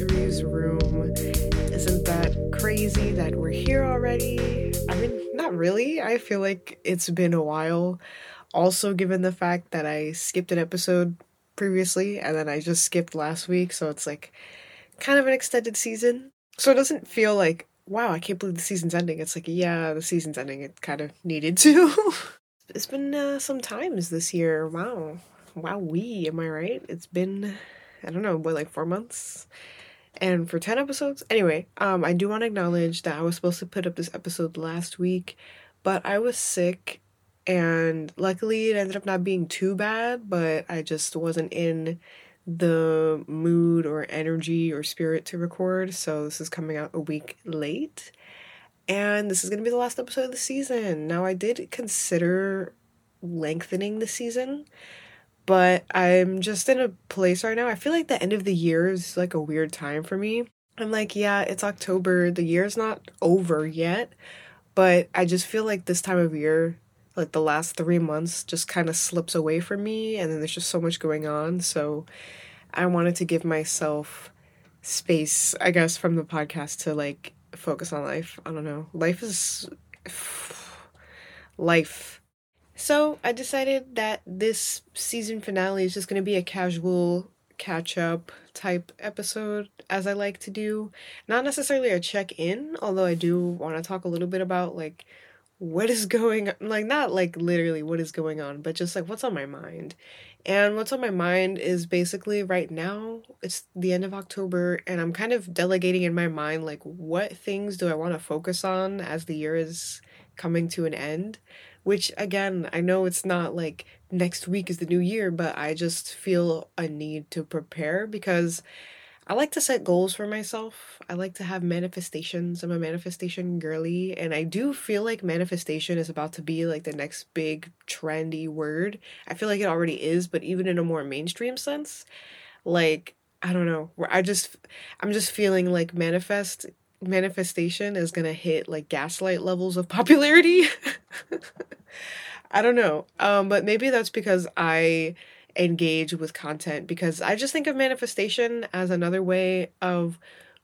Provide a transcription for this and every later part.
Room. Isn't that crazy that we're here already? I mean, not really. I feel like it's been a while. Also, given the fact that I skipped an episode previously and then I just skipped last week, so it's like kind of an extended season. So it doesn't feel like, wow, I can't believe the season's ending. It's like, yeah, the season's ending. It kind of needed to. it's been uh, some times this year. Wow. Wow, we, am I right? It's been, I don't know, what, like four months? And for 10 episodes? Anyway, um, I do want to acknowledge that I was supposed to put up this episode last week, but I was sick and luckily it ended up not being too bad, but I just wasn't in the mood or energy or spirit to record, so this is coming out a week late. And this is going to be the last episode of the season. Now, I did consider lengthening the season, but I'm just in a place right now. I feel like the end of the year is like a weird time for me. I'm like, yeah, it's October. The year's not over yet, but I just feel like this time of year, like the last three months, just kind of slips away from me. And then there's just so much going on. So I wanted to give myself space, I guess, from the podcast to like focus on life. I don't know. Life is life so I decided that this season finale is just going to be a casual catch up type episode, as I like to do. Not necessarily a check in, although I do want to talk a little bit about like what is going on. Like, not like literally what is going on, but just like what's on my mind. And what's on my mind is basically right now, it's the end of October, and I'm kind of delegating in my mind like what things do I want to focus on as the year is coming to an end which again, I know it's not like next week is the new year, but I just feel a need to prepare because I like to set goals for myself. I like to have manifestations. I'm a manifestation girly, and I do feel like manifestation is about to be like the next big trendy word. I feel like it already is, but even in a more mainstream sense, like I don't know, where I just I'm just feeling like manifest manifestation is gonna hit like gaslight levels of popularity. I don't know. Um, but maybe that's because I engage with content because I just think of manifestation as another way of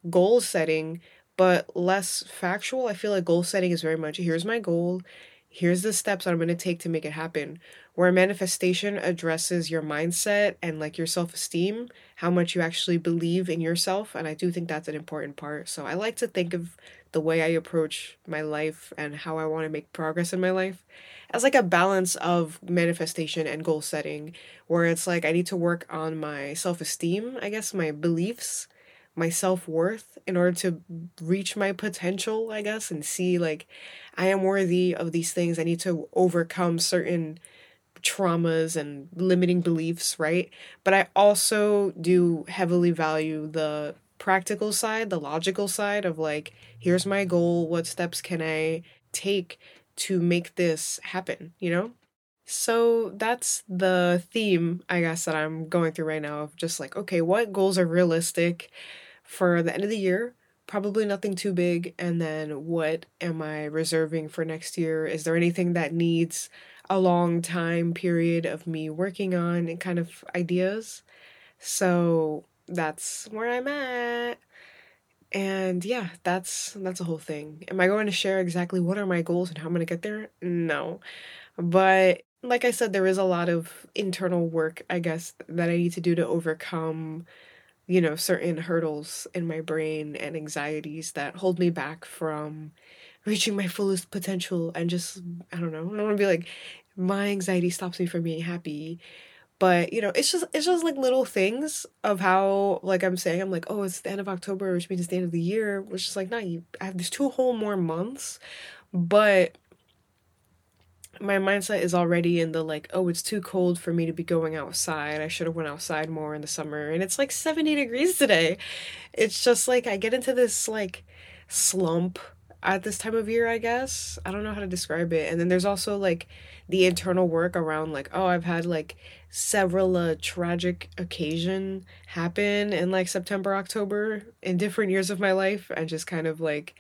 goal setting, but less factual. I feel like goal setting is very much here's my goal, here's the steps that I'm going to take to make it happen. Where manifestation addresses your mindset and like your self esteem, how much you actually believe in yourself. And I do think that's an important part. So I like to think of the way I approach my life and how I want to make progress in my life as like a balance of manifestation and goal setting, where it's like I need to work on my self esteem, I guess, my beliefs my self worth in order to reach my potential, I guess, and see like I am worthy of these things. I need to overcome certain traumas and limiting beliefs, right? But I also do heavily value the practical side, the logical side of like, here's my goal, what steps can I take to make this happen, you know? So that's the theme, I guess, that I'm going through right now of just like, okay, what goals are realistic? for the end of the year. Probably nothing too big. And then what am I reserving for next year? Is there anything that needs a long time period of me working on kind of ideas? So that's where I'm at. And yeah, that's that's a whole thing. Am I going to share exactly what are my goals and how I'm going to get there? No. But like I said, there is a lot of internal work, I guess, that I need to do to overcome you know, certain hurdles in my brain and anxieties that hold me back from reaching my fullest potential and just I don't know, I don't want to be like my anxiety stops me from being happy. But you know, it's just it's just like little things of how like I'm saying, I'm like, oh, it's the end of October, which means it's the end of the year, which is like not you I have these two whole more months. But my mindset is already in the like oh it's too cold for me to be going outside i should have went outside more in the summer and it's like 70 degrees today it's just like i get into this like slump at this time of year i guess i don't know how to describe it and then there's also like the internal work around like oh i've had like several uh, tragic occasion happen in like september october in different years of my life and just kind of like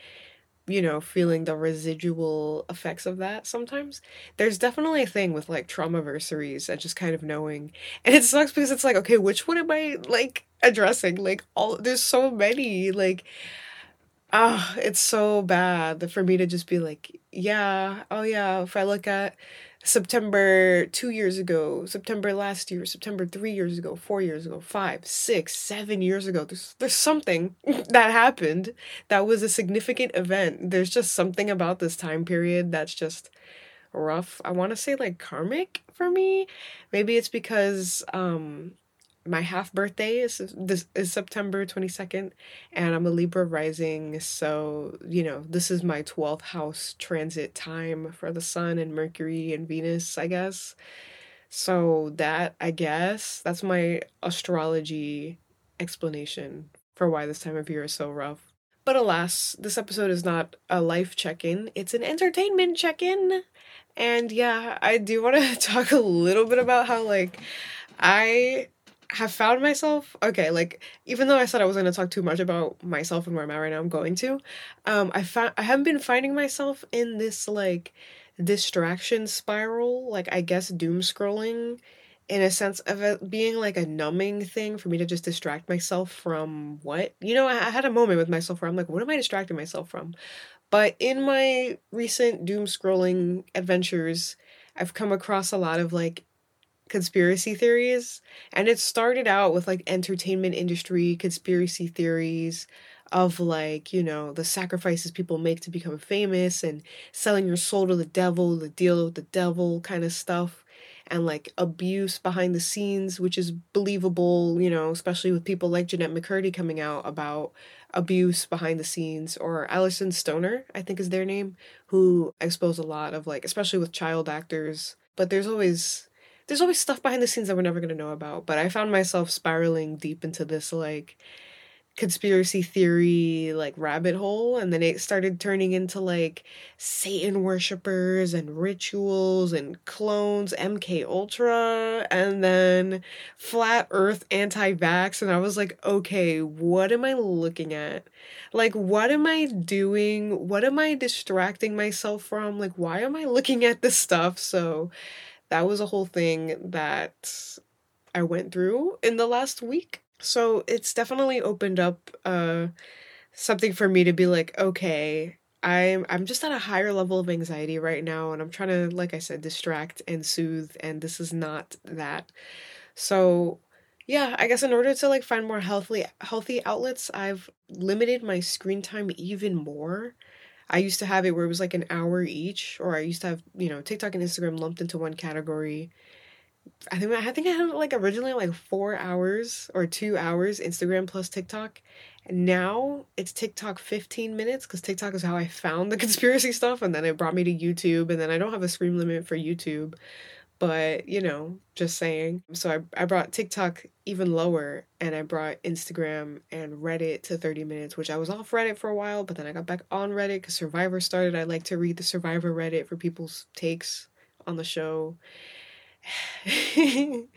you know, feeling the residual effects of that sometimes. There's definitely a thing with like traumaversaries and just kind of knowing. And it sucks because it's like, okay, which one am I like addressing? Like all there's so many. Like ah, it's so bad for me to just be like, yeah, oh yeah, if I look at September two years ago, September last year, September three years ago, four years ago, five, six, seven years ago. There's there's something that happened that was a significant event. There's just something about this time period that's just rough. I want to say like karmic for me. Maybe it's because um my half birthday is this is September 22nd and I'm a Libra rising so you know this is my 12th house transit time for the sun and Mercury and Venus I guess. So that I guess that's my astrology explanation for why this time of year is so rough. But alas this episode is not a life check-in it's an entertainment check-in. And yeah I do want to talk a little bit about how like I have found myself okay like even though i said i was going to talk too much about myself and where i'm at right now i'm going to um i found i haven't been finding myself in this like distraction spiral like i guess doom scrolling in a sense of it being like a numbing thing for me to just distract myself from what you know I, I had a moment with myself where i'm like what am i distracting myself from? But in my recent doom scrolling adventures i've come across a lot of like conspiracy theories and it started out with like entertainment industry conspiracy theories of like you know the sacrifices people make to become famous and selling your soul to the devil the deal with the devil kind of stuff and like abuse behind the scenes which is believable you know especially with people like Jennette McCurdy coming out about abuse behind the scenes or Alyson Stoner I think is their name who exposed a lot of like especially with child actors but there's always there's always stuff behind the scenes that we're never going to know about. But I found myself spiraling deep into this like conspiracy theory like rabbit hole and then it started turning into like satan worshippers and rituals and clones mk ultra and then flat earth anti-vax and i was like okay what am i looking at? Like what am i doing? What am i distracting myself from? Like why am i looking at this stuff? So that was a whole thing that I went through in the last week. So it's definitely opened up uh something for me to be like, okay, I'm I'm just at a higher level of anxiety right now and I'm trying to like I said distract and soothe and this is not that. So yeah, I guess in order to like find more healthy healthy outlets, I've limited my screen time even more. I used to have it where it was like an hour each, or I used to have, you know, TikTok and Instagram lumped into one category. I think I think I had like originally like four hours or two hours Instagram plus TikTok. And now it's TikTok 15 minutes because TikTok is how I found the conspiracy stuff, and then it brought me to YouTube, and then I don't have a screen limit for YouTube but you know just saying. So I, I brought tiktok even lower and i brought instagram and reddit to 30 minutes which i was off reddit for a while but then i got back on reddit because survivor started. I like to read the survivor reddit for people's takes on the show.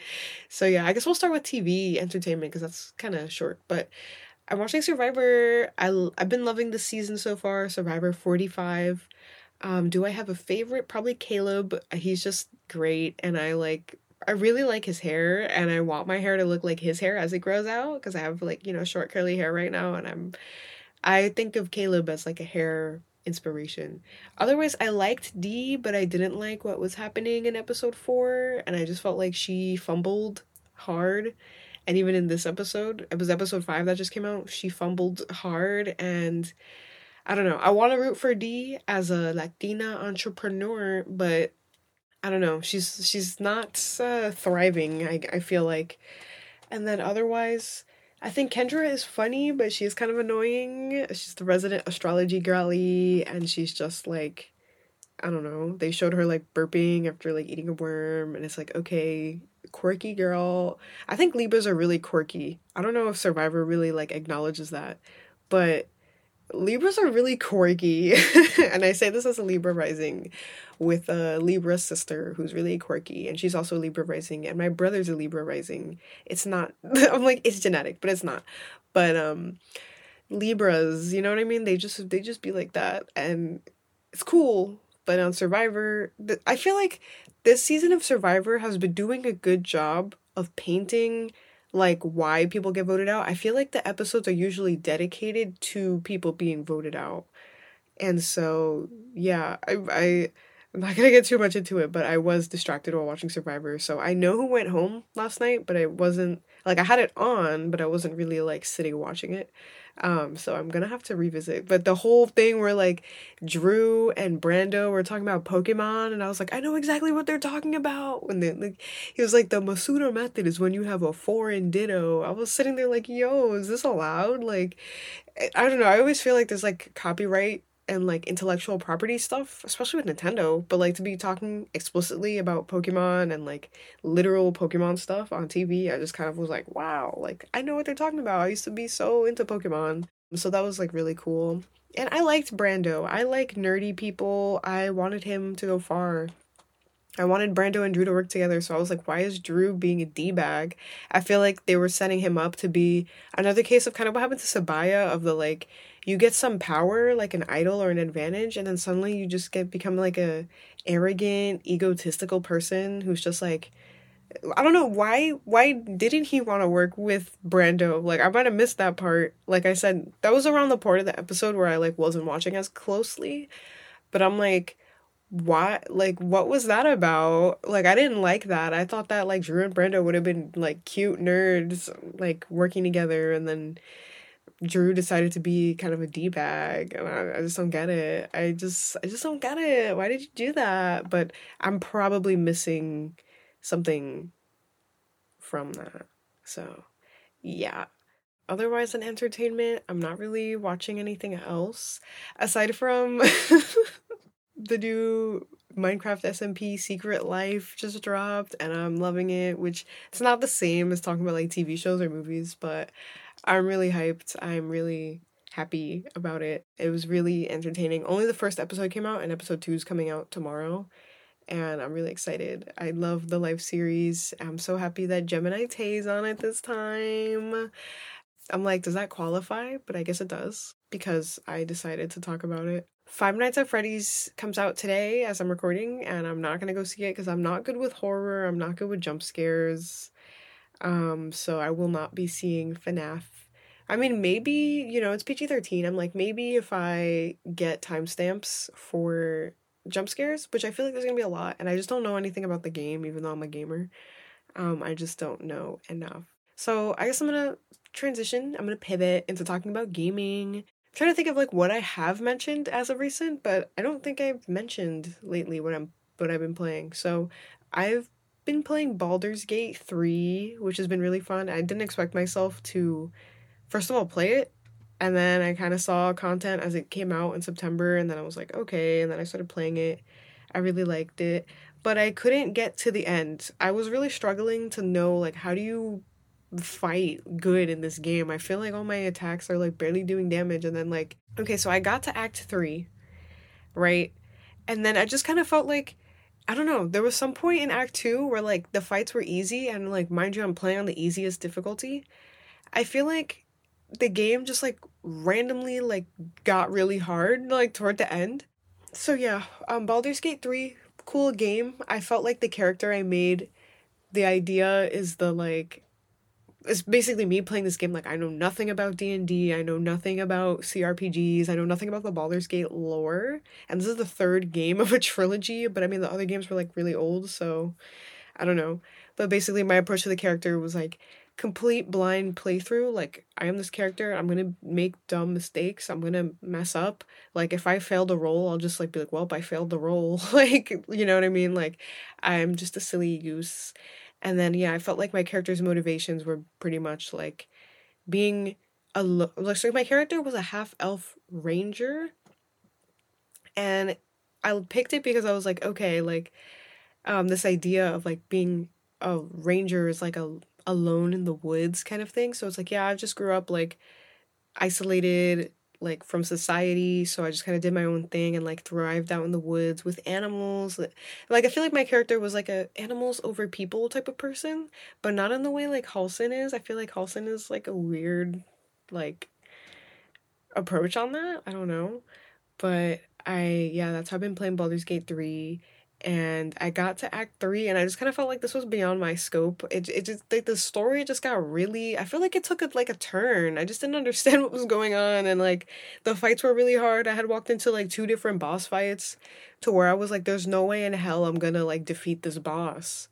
So yeah i guess we'll start with tv entertainment because that's kind of short but i'm watching survivor. I, i've been loving the season so far survivor 45 um, do I have a favorite? Probably Caleb. He's just great, and I like. I really like his hair, and I want my hair to look like his hair as it grows out because I have like you know short curly hair right now, and I'm. I think of Caleb as like a hair inspiration. Otherwise, I liked Dee, but I didn't like what was happening in episode four, and I just felt like she fumbled hard. And even in this episode, it was episode five that just came out, she fumbled hard and I don't know. I want to root for Dee as a Latina entrepreneur, but I don't know. She's she's not uh, thriving. I I feel like, and then otherwise, I think Kendra is funny, but she's kind of annoying. She's the resident astrology girly, and she's just like, I don't know. They showed her like burping after like eating a worm, and it's like, okay, quirky girl. I think Libras are really quirky. I don't know if Survivor really like acknowledges that, but Libras are really quirky. and I say this as a Libra rising with a Libra sister who's really quirky. And she's also Libra rising. And my brother's a Libra rising. It's not, I'm like, it's genetic, but it's not. But, um, Libras, you know what I mean? They just they just be like that and it's cool. But on Survivor, I feel like this season of Survivor has been doing a good job of painting like why people get voted out. I feel like the episodes are usually dedicated to people being voted out. And so, yeah, I I I'm not gonna get too much into it, but I was distracted while watching Survivor. So I know who went home last night, but I wasn't like I had it on, but I wasn't really like sitting watching it. Um, so I'm gonna have to revisit. But the whole thing where like Drew and Brando were talking about Pokemon, and I was like, I know exactly what they're talking about. When like, he was like, the Masuda method is when you have a foreign ditto. I was sitting there like, yo, is this allowed? Like, I don't know. I always feel like there's like copyright and like intellectual property stuff, especially with Nintendo, but like to be talking explicitly about Pokemon and like literal Pokemon stuff on TV, I just kind of was like, wow, like I know what they're talking about. I used to be so into Pokemon. So that was like really cool. And I liked Brando. I like nerdy people. I wanted him to go far. I wanted Brando and Drew to work together, so I was like, why is Drew being a D bag? I feel like they were setting him up to be another case of kind of what happened to Sabaya of the like you get some power like an idol or an advantage and then suddenly you just get become like a arrogant egotistical person who's just like I don't know why why didn't he want to work with Brando? Like I might have missed that part. Like I said, that was around the part of the episode where I like wasn't watching as closely. But I'm like why like what was that about? Like I didn't like that. I thought that like Drew and Brando would have been like cute nerds like working together and then Drew decided to be kind of a d bag, and I, I just don't get it. I just I just don't get it. Why did you do that? But I'm probably missing something from that. So, yeah. Otherwise, in entertainment, I'm not really watching anything else aside from the new Minecraft SMP Secret Life just dropped, and I'm loving it. Which it's not the same as talking about like TV shows or movies, but I'm really hyped. I'm really happy about it. It was really entertaining. Only the first episode came out, and episode two is coming out tomorrow. And I'm really excited. I love the life series. I'm so happy that Gemini Tay's on it this time. I'm like, does that qualify? But I guess it does because I decided to talk about it. Five Nights at Freddy's comes out today as I'm recording, and I'm not gonna go see it because I'm not good with horror. I'm not good with jump scares. Um, so I will not be seeing FNAF. I mean, maybe, you know, it's PG 13. I'm like, maybe if I get timestamps for jump scares, which I feel like there's gonna be a lot, and I just don't know anything about the game, even though I'm a gamer. Um, I just don't know enough. So I guess I'm gonna transition, I'm gonna pivot into talking about gaming. I'm trying to think of like what I have mentioned as of recent, but I don't think I've mentioned lately what I'm what I've been playing. So I've been playing Baldur's Gate 3, which has been really fun. I didn't expect myself to, first of all, play it. And then I kind of saw content as it came out in September, and then I was like, okay. And then I started playing it. I really liked it. But I couldn't get to the end. I was really struggling to know, like, how do you fight good in this game? I feel like all my attacks are, like, barely doing damage. And then, like, okay, so I got to Act 3, right? And then I just kind of felt like I don't know. There was some point in Act Two where like the fights were easy, and like mind you, I'm playing on the easiest difficulty. I feel like the game just like randomly like got really hard like toward the end. So yeah, um, Baldur's Gate three, cool game. I felt like the character I made, the idea is the like it's basically me playing this game like I know nothing about D&D, I know nothing about CRPGs, I know nothing about the Baldur's Gate lore. And this is the third game of a trilogy, but I mean the other games were like really old, so I don't know. But basically my approach to the character was like complete blind playthrough. Like I am this character, I'm to make dumb mistakes, I'm to mess up. Like if I fail the roll, I'll just like be like, "Well, I failed the roll." like, you know what I mean? Like I'm just a silly goose and then yeah, I felt like my character's motivations were pretty much like being a like so my character was a half elf ranger and I picked it because I was like, okay, like um this idea of like being a ranger is like a alone in the woods kind of thing. So it's like, yeah, I just grew up like isolated like from society so i just kind of did my own thing and like thrived out in the woods with animals like i feel like my character was like a animals over people type of person but not in the way like halsin is i feel like halsin is like a weird like approach on that. I don't know. But I yeah, that's how I've been playing Baldur's Gate 3 and I got to act 3 and I just kind of felt like this was beyond my scope. It it just like the story just got really I feel like it took a, like a turn. I just didn't understand what was going on and like the fights were really hard. I had walked into like two different boss fights to where I was like there's no way in hell I'm to like defeat this boss.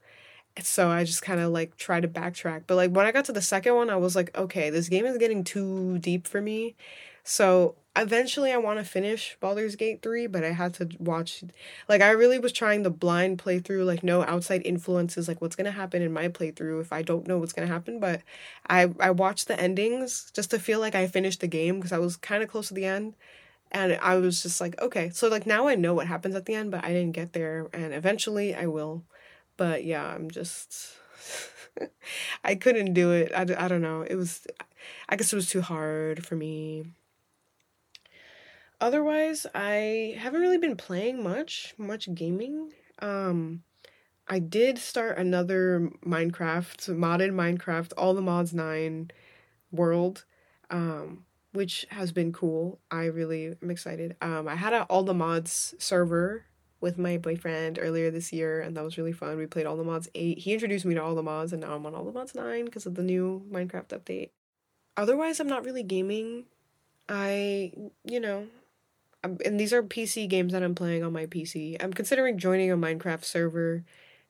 So I just kind of like tried to backtrack. But like when I got to the second one, I was like, okay, this game is getting too deep for me. So eventually I want to finish Baldur's Gate 3, but I had to watch like I really was trying the blind playthrough, like no outside influences, like what's going to happen in my playthrough if I don't know what's going to happen, but I I watched the endings just to feel like I finished the game because I was kind of close to the end. And I was just like, okay, so like now I know what happens at the end, but I didn't get there and eventually I will. But yeah, I'm just I couldn't do it. I, I don't know. It was I guess it was too hard for me otherwise, I haven't really been playing much, much gaming. Um, I did start another Minecraft, modded Minecraft, all the mods 9 world, um, which has been cool. I really am excited. Um, I had a all the mods server with my boyfriend earlier this year, and that was really fun. We played all the mods 8. He introduced me to all the mods, and now I'm on all the mods 9 because of the new Minecraft update. Otherwise, I'm not really gaming. I, you know, and these are PC games that I'm playing on my PC. I'm considering joining a Minecraft server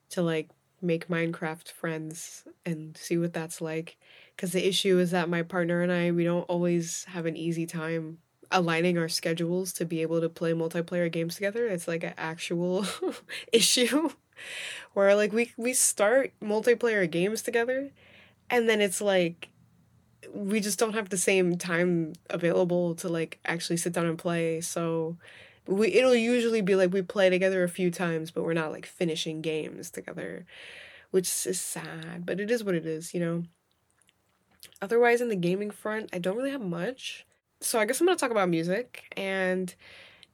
to like make Minecraft friends and see what that's like. Because the issue is that my partner and I, we don't always have an easy time aligning our schedules to be able to play multiplayer games together. It's like an actual issue where like we we start multiplayer games together and then it's like we just don't have the same time available to like actually sit down and play. So we it'll usually be like we play together a few times, but we're not like finishing games together, which is sad, but it is what it is, you know. Otherwise in the gaming front, I don't really have much. So I guess I'm going to talk about music and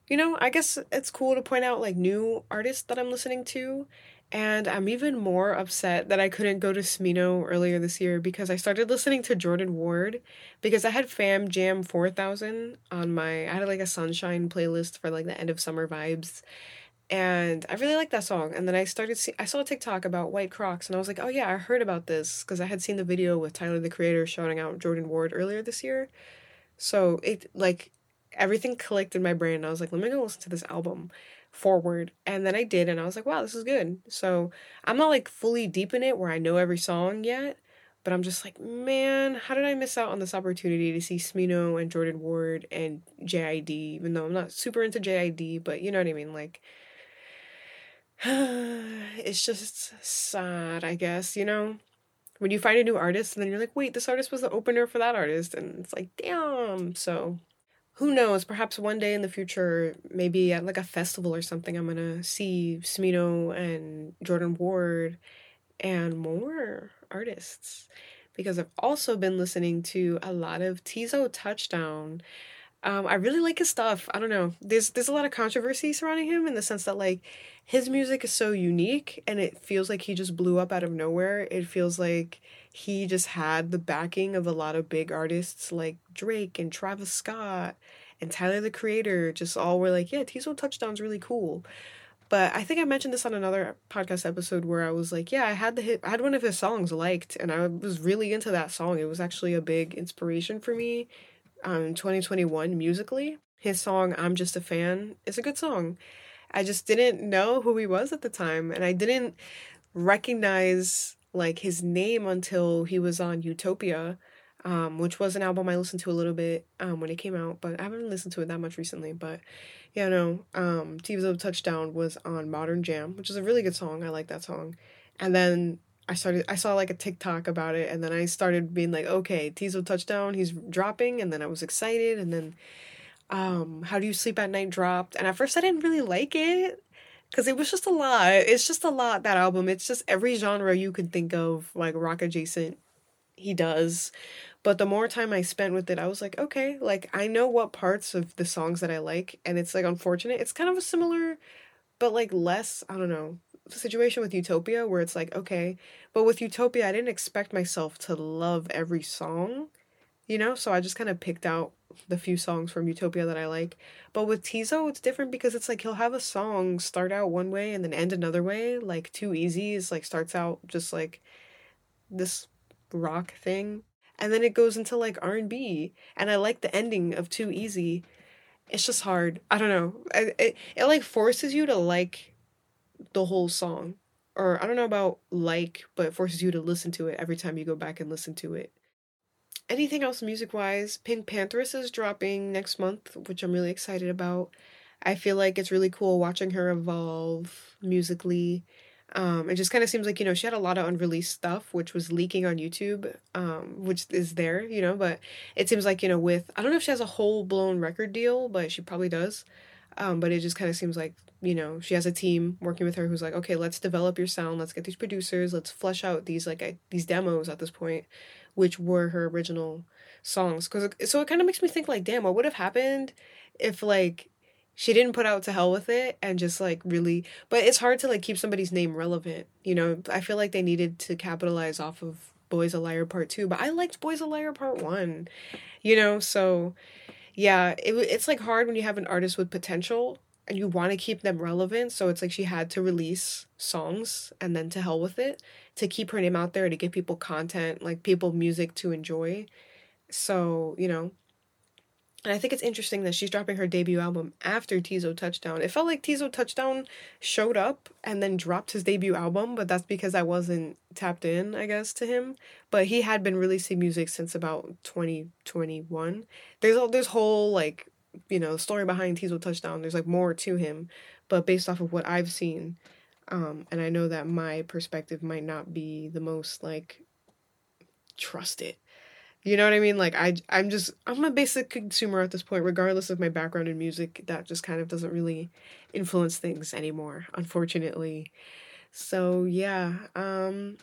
you know, I guess it's cool to point out like new artists that I'm listening to and I'm even more upset that I couldn't go to Smino earlier this year because I started listening to Jordan Ward because I had Fam Jam 4000 on my I had like a sunshine playlist for like the end of summer vibes. And I really liked that song. And then I started see I saw a TikTok about white crocs and I was like, "Oh yeah, I heard about this because I had seen the video with Tyler the Creator shouting out Jordan Ward earlier this year." So, it like everything clicked in my brain. I was like, "Let me go listen to this album." Forward. And then I did, and I was like, wow, this is good. So I'm not like fully deep in it where I know every song yet, but I'm just like, man, how did I miss out on this opportunity to see Smino and Jordan Ward and JID, even though I'm not super into JID, but you know what I mean? Like, it's just sad, I guess, you know? When you find a new artist and then you're like, wait, this artist was the opener for that artist, and it's like, damn. So who knows? Perhaps one day in the future, maybe at like a festival or something, I'm gonna see Smino and Jordan Ward and more artists. Because I've also been listening to a lot of Teezo Touchdown. Um, I really like his stuff. I don't know. There's there's a lot of controversy surrounding him in the sense that like his music is so unique and it feels like he just blew up out of nowhere. It feels like he just had the backing of a lot of big artists like Drake and Travis Scott and Tyler the Creator. Just all were like, yeah, Teezo Touchdown's really cool. But I think I mentioned this on another podcast episode where I was like, yeah, I had the hit, I had one of his songs liked, and I was really into that song. It was actually a big inspiration for me um, 2021 musically. His song, I'm Just a Fan, is a good song. I just didn't know who he was at the time, and I didn't recognize like his name until he was on Utopia, um, which was an album I listened to a little bit um, when it came out, but I haven't listened to it that much recently. But yeah, no, um, Teezo Touchdown was on Modern Jam, which is a really good song. I like that song. And then I started, I saw like a TikTok about it, and then I started being like, okay, Teezo Touchdown, he's dropping, and then I was excited, and then um, How Do You Sleep at Night dropped, and at first I didn't really like it because it was just a lot. It's just a lot that album. It's just every genre you can think of, like rock adjacent, he does. But the more time I spent with it, I was like, okay, like I know what parts of the songs that I like, and it's like unfortunate. It's kind of a similar, but like less. I don't know situation with Utopia where it's like okay, but with Utopia I didn't expect myself to love every song you know? So I just kind of picked out the few songs from Utopia that I like. But with Teezo, it's different because it's like he'll have a song start out one way and then end another way. Like Too Easy is like starts out just like this rock thing and then it goes into like R&B and I like the ending of Too Easy. It's just hard. I don't know. It, it like forces you to like the whole song or I don't know about like, but it forces you to listen to it every time you go back and listen to it. Anything else music wise? PinkPantheress is dropping next month, which I'm really excited about. I feel like it's really cool watching her evolve musically. Um, it just kind of seems like, you know, she had a lot of unreleased stuff, which was leaking on YouTube, um, which is there, you know, but it seems like, you know, with, I don't know if she has a whole blown record deal, but she probably does. Um, but it just kind of seems like you know she has a team working with her who's like okay let's develop your sound. Let's get these producers. Let's flesh out these like I, these demos at this point which were her original songs. Because so it kind of makes me think like damn what would have happened if like she didn't put out to hell with it and just like really but it's hard to like keep somebody's name relevant you know? I feel like they needed to capitalize off of boys a liar part two but i liked boys a liar part one you know? So yeah it, it's like hard when you have an artist with potential and you want to keep them relevant. So it's like she had to release songs and then to hell with it to keep her name out there to give people content, like people music to enjoy. So, you know, and I think it's interesting that she's dropping her debut album after Teezo Touchdown. It felt like Teezo Touchdown showed up and then dropped his debut album, but that's because I wasn't tapped in, I guess, to him. But he had been releasing music since about 2021. There's all there's whole like you know, the story behind Teezo touchdown. There's like more to him, but based off of what I've seen, um, and I know that my perspective might not be the most like trusted. You know what I mean? Like I I'm just I'm a basic consumer at this point, regardless of my background in music. That just kind of doesn't really influence things anymore, unfortunately. So yeah, um,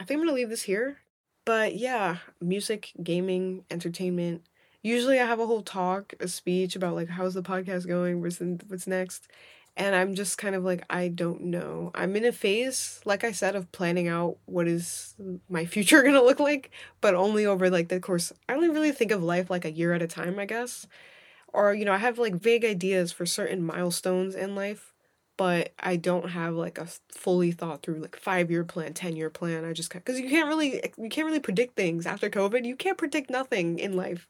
I think I'm gonna leave this here. But yeah, music, gaming, entertainment usually I have a whole talk, a speech about like how's the podcast going, what's what's next, and I'm just kind of like I don't know. I'm in a phase, like I said, of planning out what is my future gonna look like, but only over like the course. I only really think of life like a year at a time, I guess, or you know I have like vague ideas for certain milestones in life. But I don't have like a fully thought through like five year plan, ten year plan. I just because you can't really you can't really predict things after COVID. You can't predict nothing in life.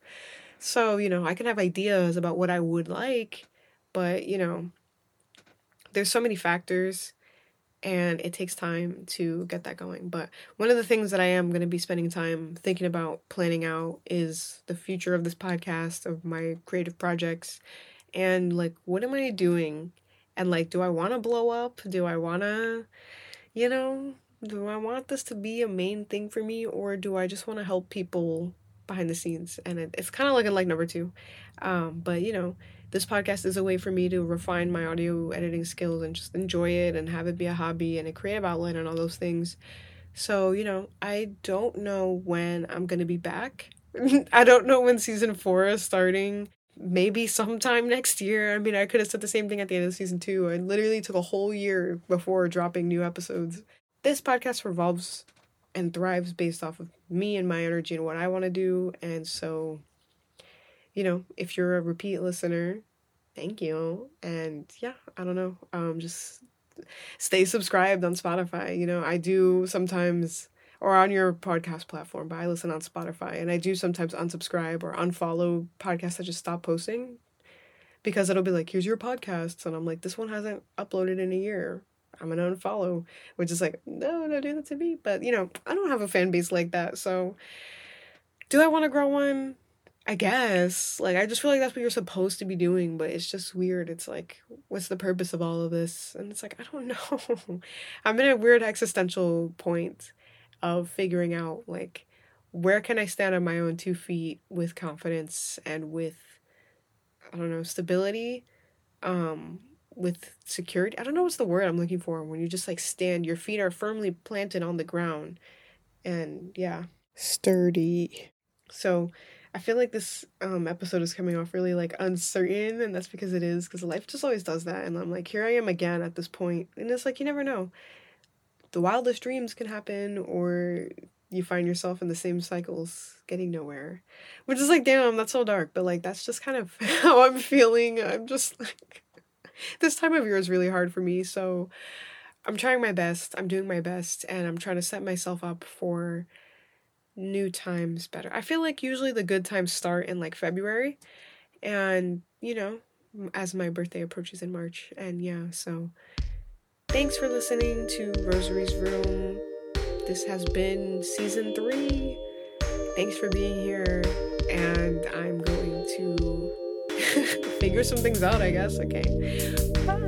So, you know, I can have ideas about what I would like, but, you know, there's so many factors and it takes time to get that going. But one of the things that I am going to be spending time thinking about planning out is the future of this podcast, of my creative projects, and like, what am I doing? And like, do I want to blow up? Do I want to, you know, do I want this to be a main thing for me, or do I just want to help people behind the scenes and it, it's kind of looking like number two. Um, but you know this podcast is a way for me to refine my audio editing skills and just enjoy it and have it be a hobby and a creative outlet and all those things. So you know i don't know when i'm gonna be back. I don't know when season four is starting. Maybe sometime next year. I mean i could have said the same thing at the end of season two. I literally took a whole year before dropping new episodes. This podcast revolves and thrives based off of me and my energy and what I want to do. And so, you know, if you're a repeat listener, thank you. And yeah, I don't know. Um, just stay subscribed on Spotify. You know, I do sometimes or on your podcast platform, but I listen on Spotify and I do sometimes unsubscribe or unfollow podcasts that just stop posting because it'll be like, here's your podcasts. And I'm like, this one hasn't uploaded in a year. I'm gonna unfollow, which is like, no, don't do that to me. But you know, I don't have a fan base like that. So, do I want to grow one? I guess. Like, I just feel like that's what you're supposed to be doing, but it's just weird. It's like, what's the purpose of all of this? And it's like, I don't know. I'm in a weird existential point of figuring out, like, where can I stand on my own two feet with confidence and with, I don't know, stability. Um, with security. I don't know what's the word I'm looking for when you just like stand, your feet are firmly planted on the ground. And yeah, sturdy. So I feel like this um, episode is coming off really like uncertain, and that's because it is, because life just always does that. And I'm like, here I am again at this point, and it's like you never know. The wildest dreams can happen, or you find yourself in the same cycles, getting nowhere. Which is like, damn, that's so dark, but like that's just kind of how I'm feeling. I'm just like this time of year is really hard for me, so I'm trying my best. I'm doing my best and I'm trying to set myself up for new times better. I feel like usually the good times start in like February and, you know, as my birthday approaches in March. And yeah, so thanks for listening to Rosary's Room. This has been season three. Thanks for being here. And I'm going to figure some things out, I guess. Okay. Bye.